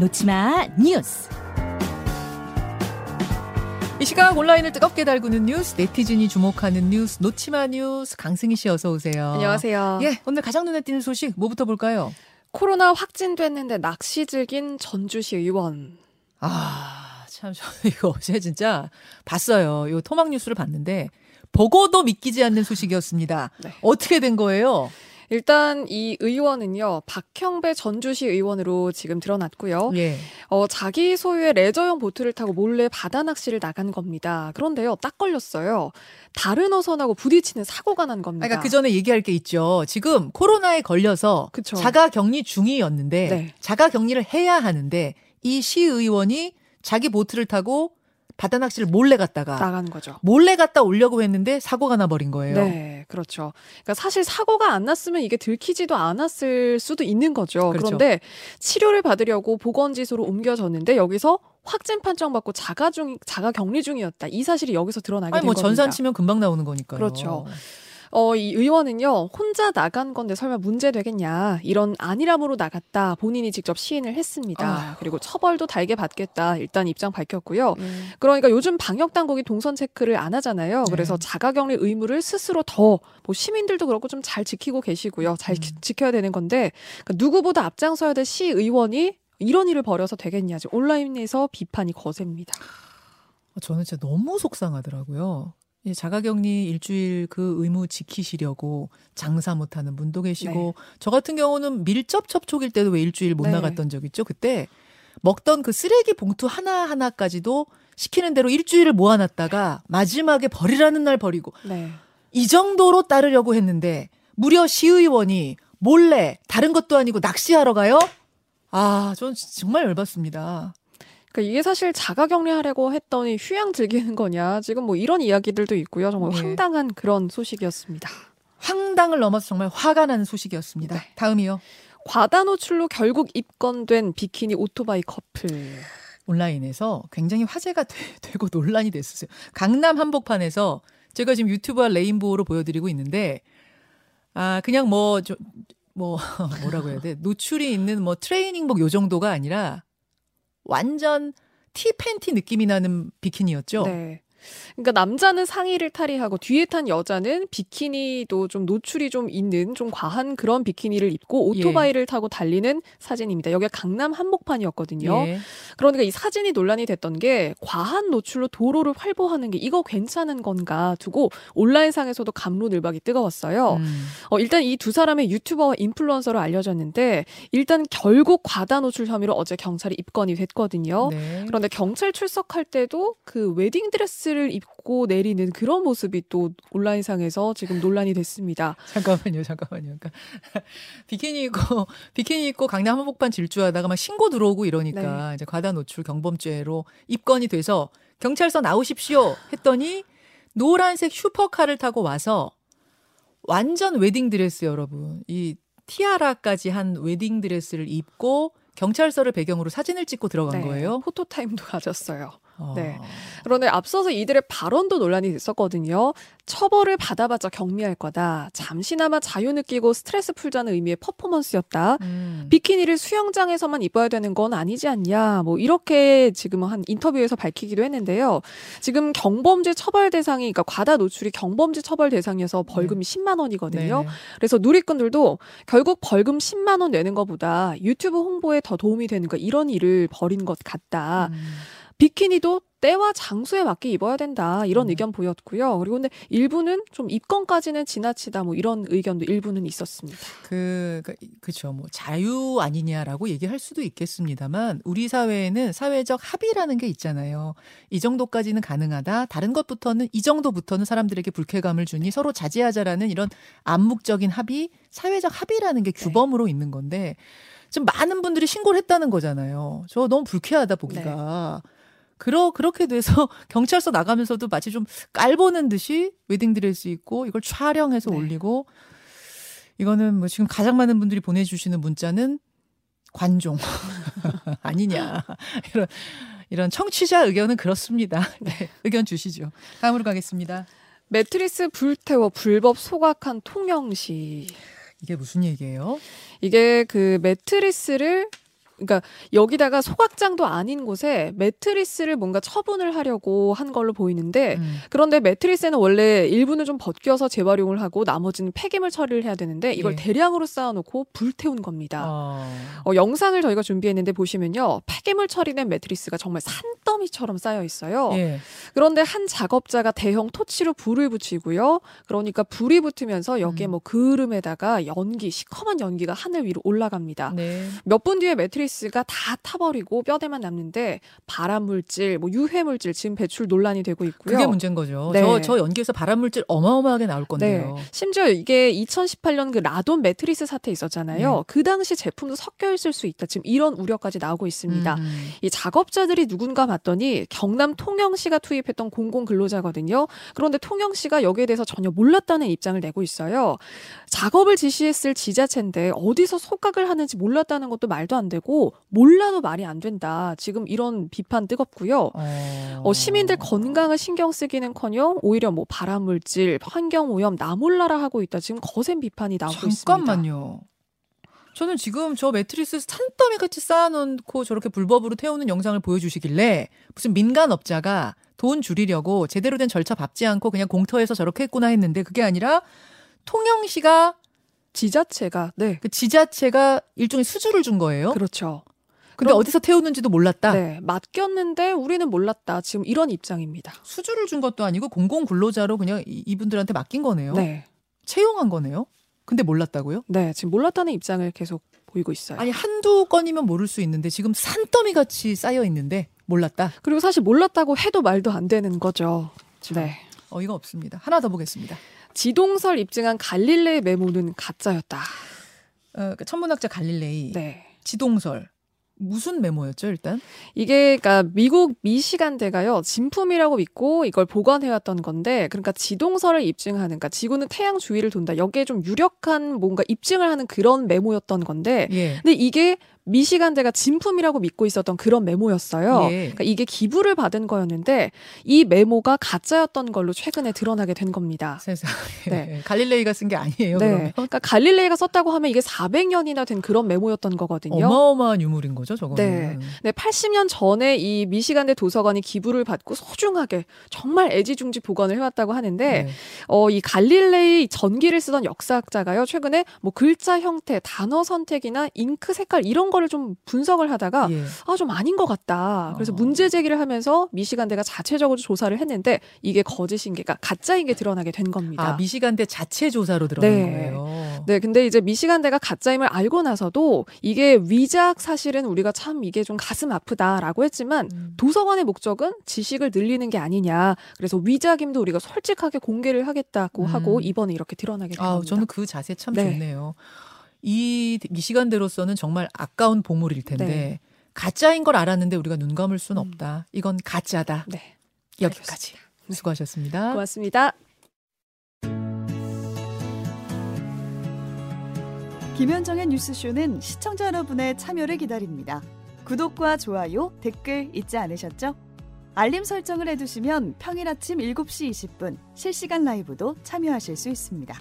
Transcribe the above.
놓치마 뉴스. 이 시각 온라인을 뜨겁게 달구는 뉴스, 네티즌이 주목하는 뉴스, 놓치마 뉴스, 강승희 씨 어서 오세요. 안녕하세요. 예, 오늘 가장 눈에 띄는 소식 뭐부터 볼까요? 코로나 확진됐는데 낚시 즐긴 전주시 의원. 아, 참, 저 이거 어제 진짜 봤어요. 이 토막 뉴스를 봤는데, 보고도 믿기지 않는 소식이었습니다. 네. 어떻게 된 거예요? 일단 이 의원은요 박형배 전주시 의원으로 지금 드러났고요. 예. 어, 자기 소유의 레저용 보트를 타고 몰래 바다 낚시를 나간 겁니다. 그런데요 딱 걸렸어요. 다른 어선하고 부딪히는 사고가 난 겁니다. 그러니까 그 전에 얘기할 게 있죠. 지금 코로나에 걸려서 그쵸. 자가 격리 중이었는데 네. 자가 격리를 해야 하는데 이 시의원이 자기 보트를 타고 바다 낚시를 몰래 갔다가 나간 거죠. 몰래 갔다 오려고 했는데 사고가 나버린 거예요. 네, 그렇죠. 그러니까 사실 사고가 안 났으면 이게 들키지도 않았을 수도 있는 거죠. 그렇죠. 그런데 치료를 받으려고 보건지소로 옮겨졌는데 여기서 확진 판정 받고 자가 중 자가 격리 중이었다. 이 사실이 여기서 드러나게 아니 된 뭐 겁니다. 전산 치면 금방 나오는 거니까요. 그렇죠. 어, 이 의원은요, 혼자 나간 건데 설마 문제 되겠냐. 이런 안일함으로 나갔다. 본인이 직접 시인을 했습니다. 아휴. 그리고 처벌도 달게 받겠다. 일단 입장 밝혔고요. 예. 그러니까 요즘 방역 당국이 동선 체크를 안 하잖아요. 네. 그래서 자가격리 의무를 스스로 더 뭐 시민들도 그렇고 좀 잘 지키고 계시고요. 잘 지- 음. 지켜야 되는 건데 그러니까 누구보다 앞장서야 될 시의원이 이런 일을 벌여서 되겠냐. 지금 온라인에서 비판이 거셉니다. 어, 저는 진짜 너무 속상하더라고요. 이 자가격리 일주일 그 의무 지키시려고 장사 못하는 분도 계시고 저 같은 경우는 밀접 접촉일 때도 왜 일주일 못 네. 나갔던 적 있죠. 그때 먹던 그 쓰레기 봉투 하나 하나까지도 시키는 대로 일주일을 모아놨다가 마지막에 버리라는 날 버리고 네. 이 정도로 따르려고 했는데 무려 시의원이 몰래 다른 것도 아니고 낚시하러 가요? 아, 전 정말 열받습니다. 그러니까 이게 사실 자가 격리하려고 했더니 휴양 즐기는 거냐. 지금 뭐 이런 이야기들도 있고요. 정말 네. 황당한 그런 소식이었습니다. 황당을 넘어서 정말 화가 나는 소식이었습니다. 네. 다음이요. 과다 노출로 결국 입건된 비키니 오토바이 커플. 온라인에서 굉장히 화제가 되, 고 논란이 됐었어요. 강남 한복판에서 제가 지금 유튜브와 Rainbow로 보여드리고 있는데 아 그냥 뭐 저, 뭐 뭐라고 해야 돼 노출이 있는 뭐 트레이닝복 요 정도가 아니라 완전 티 팬티 느낌이 나는 비키니였죠. 네. 그러니까 남자는 상의를 탈의하고 뒤에 탄 여자는 비키니도 좀 노출이 좀 있는 좀 과한 그런 비키니를 입고 예. 오토바이를 타고 달리는 사진입니다. 여기가 강남 한복판이었거든요. 예. 그러니까 이 사진이 논란이 됐던 게 과한 노출로 도로를 활보하는 게 이거 괜찮은 건가 두고 온라인상에서도 갑론을박이 뜨거웠어요. 음. 어, 일단 이 두 사람은 유튜버와 인플루언서로 알려졌는데 일단 결국 과다 노출 혐의로 어제 경찰이 입건이 됐거든요. 네. 그런데 경찰 출석할 때도 그 웨딩 드레스 를 입고 내리는 그런 모습이 또 온라인상에서 지금 논란이 됐습니다. 잠깐만요, 잠깐만요. 그러니까 비키니 입고 비키니 입고 강남 한복판 질주하다가 막 신고 들어오고 이러니까 이제 과다 노출 경범죄로 입건이 돼서 경찰서 나오십시오 했더니 노란색 슈퍼카를 타고 와서 완전 웨딩 드레스 여러분 이 티아라까지 한 웨딩 드레스를 입고 경찰서를 배경으로 사진을 찍고 들어간 네, 거예요. 포토타임도 가졌어요. 어. 네. 그런데 앞서서 이들의 발언도 논란이 됐었거든요. 처벌을 받아봤자 경미할 거다. 잠시나마 자유 느끼고 스트레스 풀자는 의미의 퍼포먼스였다. 음. 비키니를 수영장에서만 입어야 되는 건 아니지 않냐. 뭐 이렇게 지금 한 인터뷰에서 밝히기도 했는데요. 지금 경범죄 처벌 대상이 그러니까 과다 노출이 경범죄 처벌 대상이어서 벌금이 10만 원이거든요. 네네. 그래서 누리꾼들도 결국 벌금 10만 원 내는 것보다 유튜브 홍보에 더 도움이 되는 거 이런 일을 벌인 것 같다. 음. 비키니도 때와 장소에 맞게 입어야 된다 이런 음. 의견 보였고요. 그리고 근데 일부는 좀 입건까지는 지나치다 뭐 이런 의견도 일부는 있었습니다. 그, 그, 그쵸. 뭐, 자유 아니냐라고 얘기할 수도 있겠습니다만, 우리 사회에는 사회적 합의라는 게 있잖아요. 이 정도까지는 가능하다. 다른 것부터는, 이 정도부터는 사람들에게 불쾌감을 주니 서로 자제하자라는 이런 암묵적인 합의, 사회적 합의라는 게 규범으로 있는 건데, 지금 많은 분들이 신고를 했다는 거잖아요. 저 너무 불쾌하다, 보기가. 그러, 그렇게 돼서 경찰서 나가면서도 마치 좀 깔보는 듯이 웨딩드레스 입고 이걸 촬영해서 네. 올리고 이거는 뭐 지금 가장 많은 분들이 보내주시는 문자는 관종 아니냐 이런 이런 청취자 의견은 그렇습니다. 네, 의견 주시죠. 다음으로 가겠습니다. 매트리스 불태워 불법 소각한 통영시. 이게 무슨 얘기예요? 이게 그 매트리스를 그러니까 여기다가 소각장도 아닌 곳에 매트리스를 뭔가 처분을 하려고 한 걸로 보이는데 음. 그런데 매트리스는 원래 일부는 좀 벗겨서 재활용을 하고 나머지는 폐기물 처리를 해야 되는데 이걸 예. 대량으로 쌓아놓고 불태운 겁니다. 어. 어, 영상을 저희가 준비했는데 보시면요. 폐기물 처리된 매트리스가 정말 산더미처럼 쌓여 있어요. 예. 그런데 한 작업자가 대형 토치로 불을 붙이고요. 그러니까 불이 붙으면서 여기에 음. 뭐 그을음에다가 연기, 시커먼 연기가 하늘 위로 올라갑니다. 네. 몇분 뒤에 매트리스 가 다 타버리고 뼈대만 남는데 발암 물질, 뭐 유해 물질 지금 배출 논란이 되고 있고요. 그게 문제인 거죠. 네. 저, 저 연기에서 발암물질 어마어마하게 나올 건데요. 네. 심지어 이게 2018년 그 라돈 매트리스 사태 있었잖아요. 네. 그 당시 제품도 섞여 있을 수 있다. 지금 이런 우려까지 나오고 있습니다. 음. 이 작업자들이 누군가 봤더니 경남 통영시가 투입했던 공공 근로자거든요. 그런데 통영시가 여기에 대해서 전혀 몰랐다는 입장을 내고 있어요. 작업을 지시했을 지자체인데 어디서 속각을 하는지 몰랐다는 것도 말도 안 되고 몰라도 말이 안 된다. 지금 이런 비판 뜨겁고요. 어. 어, 시민들 건강을 신경 쓰기는커녕 오히려 뭐 발암물질, 환경 오염 나몰라라 하고 있다. 지금 거센 비판이 나오고 있습니다. 잠깐만요. 저는 지금 저 매트리스 산더미 같이 쌓아놓고 저렇게 불법으로 태우는 영상을 보여주시길래 무슨 민간 업자가 돈 줄이려고 제대로 된 절차 밟지 않고 그냥 공터에서 저렇게 했구나 했는데 그게 아니라 통영시가 지자체가 네 그 지자체가 일종의 수주를 준 거예요. 그렇죠. 근데 어디서 태우는지도 몰랐다. 네 맡겼는데 우리는 몰랐다. 지금 이런 입장입니다. 수주를 준 것도 아니고 공공 근로자로 그냥 이- 이분들한테 맡긴 거네요. 네. 채용한 거네요. 근데 몰랐다고요? 네, 지금 몰랐다는 입장을 계속 보이고 있어요. 아니 한두 건이면 모를 수 있는데 지금 산더미 같이 쌓여 있는데 몰랐다. 그리고 사실 몰랐다고 해도 말도 안 되는 거죠. 네. 어이가 없습니다. 하나 더 보겠습니다. 지동설 입증한 갈릴레이 메모는 가짜였다. 어, 그 천문학자 갈릴레이 네. 지동설 무슨 메모였죠 일단? 이게 그러니까 미국 미시간대가요 진품이라고 믿고 이걸 보관해 왔던 건데 그러니까 지동설을 입증하는 그러니까 지구는 태양 주위를 돈다 여기에 좀 유력한 뭔가 입증을 하는 그런 메모였던 건데 예. 근데 이게 미시간대가 진품이라고 믿고 있었던 그런 메모였어요. 예. 그러니까 이게 기부를 받은 거였는데 이 메모가 가짜였던 걸로 최근에 드러나게 된 겁니다. 세상에 네. 갈릴레이가 쓴 게 아니에요. 네. 그러면 그러니까 갈릴레이가 썼다고 하면 이게 400년이나 된 그런 메모였던 거거든요. 어마어마한 유물인 거죠, 저거는. 네, 80년 전에 이 미시간대 도서관이 기부를 받고 소중하게 정말 애지중지 보관을 해왔다고 하는데 네. 어, 이 갈릴레이 전기를 쓰던 역사학자가요 최근에 뭐 글자 형태, 단어 선택이나 잉크 색깔 이런 거를 좀 분석을 하다가 예. 아 좀 아닌 것 같다. 그래서 어. 문제 제기를 하면서 미시간대가 자체적으로 조사를 했는데 이게 거짓인 게, 그러니까 가짜인 게 드러나게 된 겁니다. 아 미시간대 자체 조사로 들어간 네. 거예요. 네, 근데 이제 미시간대가 가짜임을 알고 나서도 이게 위작 사실은 우리가 참 이게 좀 가슴 아프다라고 했지만 음. 도서관의 목적은 지식을 늘리는 게 아니냐. 그래서 위작임도 우리가 솔직하게 공개를 하겠다고 음. 하고 이번에 이렇게 드러나게 된 아, 겁니다. 저는 그 자세 참 네. 좋네요. 이 미시간대로서는 정말 아까운 보물일 텐데 네. 가짜인 걸 알았는데 우리가 눈 감을 순 음. 없다. 이건 가짜다. 네. 여기까지. 수고하셨습니다. 고맙습니다. 김현정의 뉴스쇼는 시청자 여러분의 참여를 기다립니다. 구독과 좋아요, 댓글 잊지 않으셨죠? 알림 설정을 해두시면 평일 아침 7시 20분 실시간 라이브도 참여하실 수 있습니다.